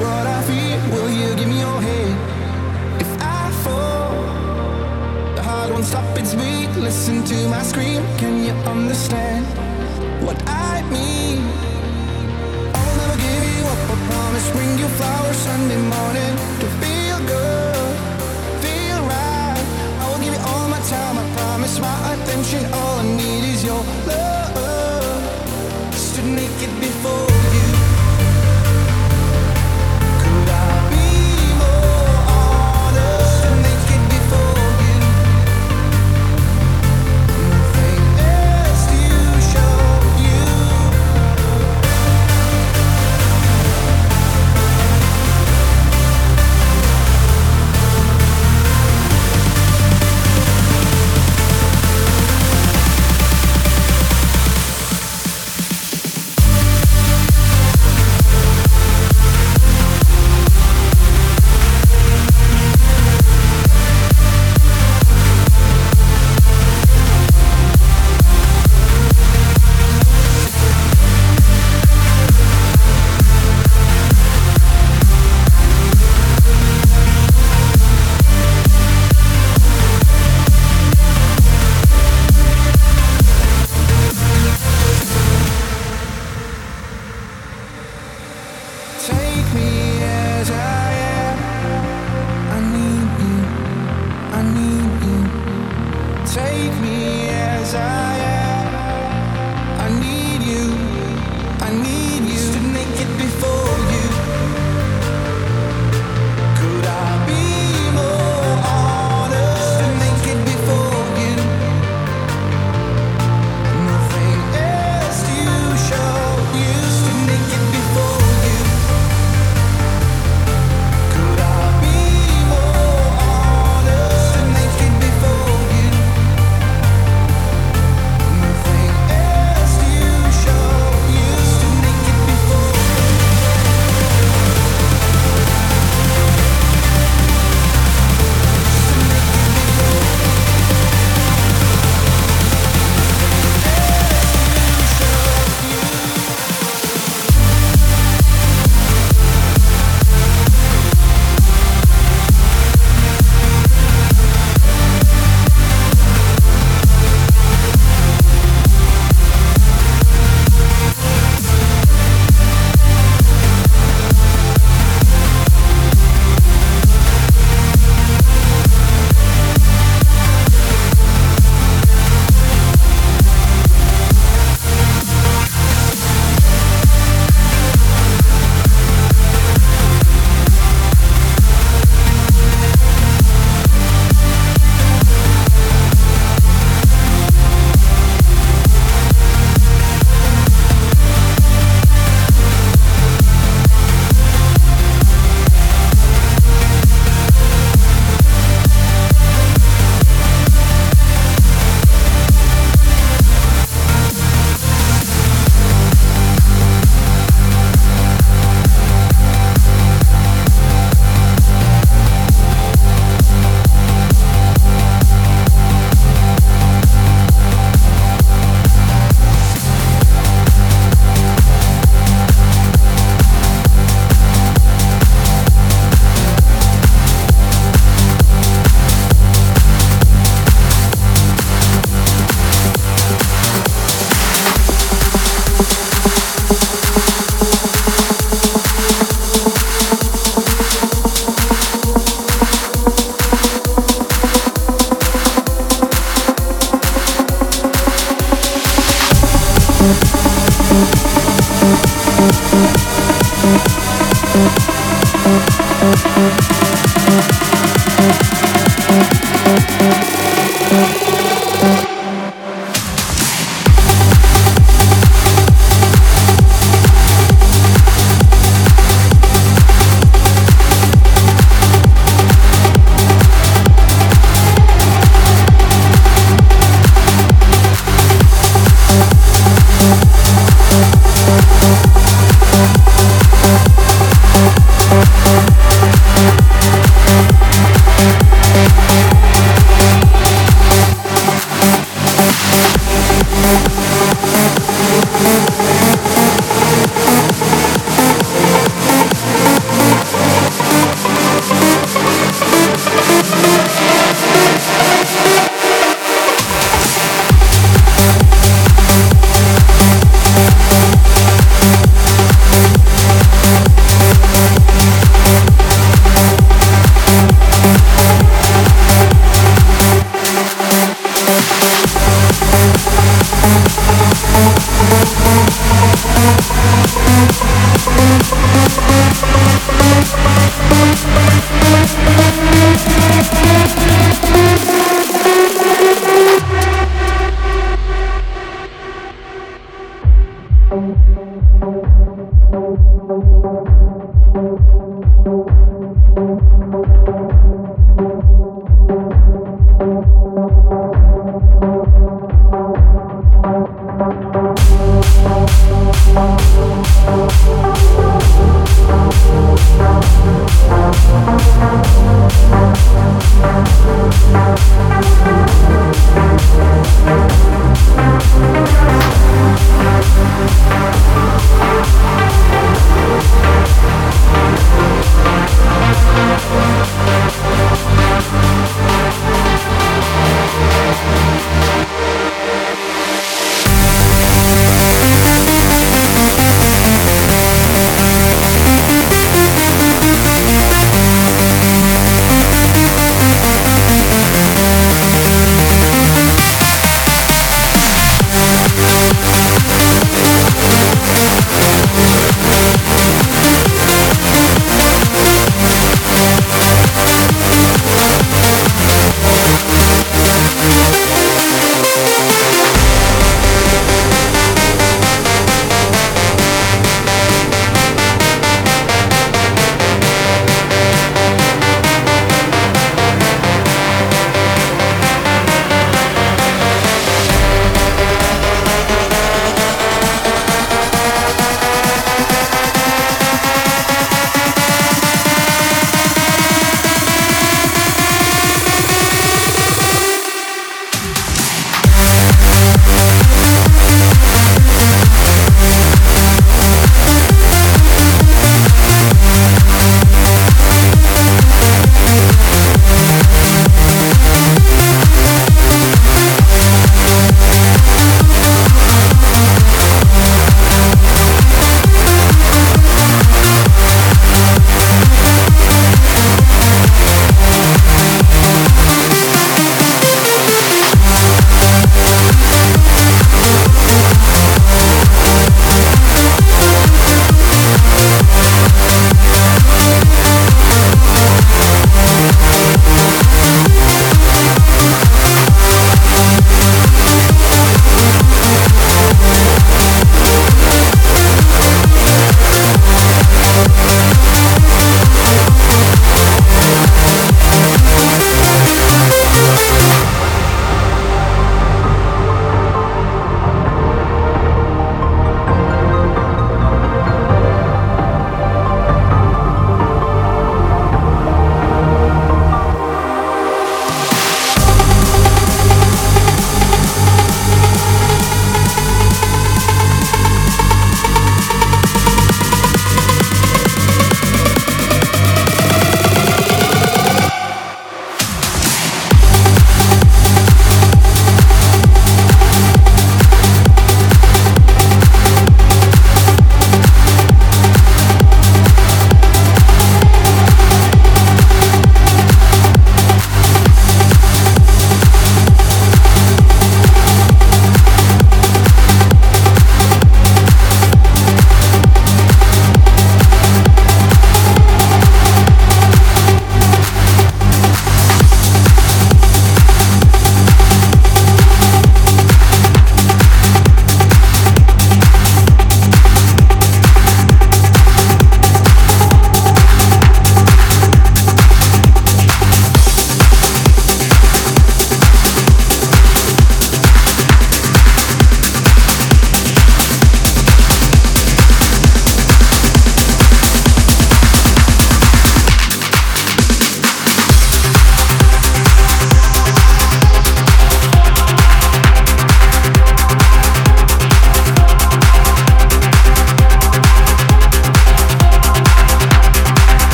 What I feel. Will you give me your hand? If I fall, the heart won't stop its beat. Listen to my scream. Can you understand what I mean? I'll never give you up. I promise. Bring you flowers Sunday morning to feel good, feel right. I will give you all my time. I promise. My attention.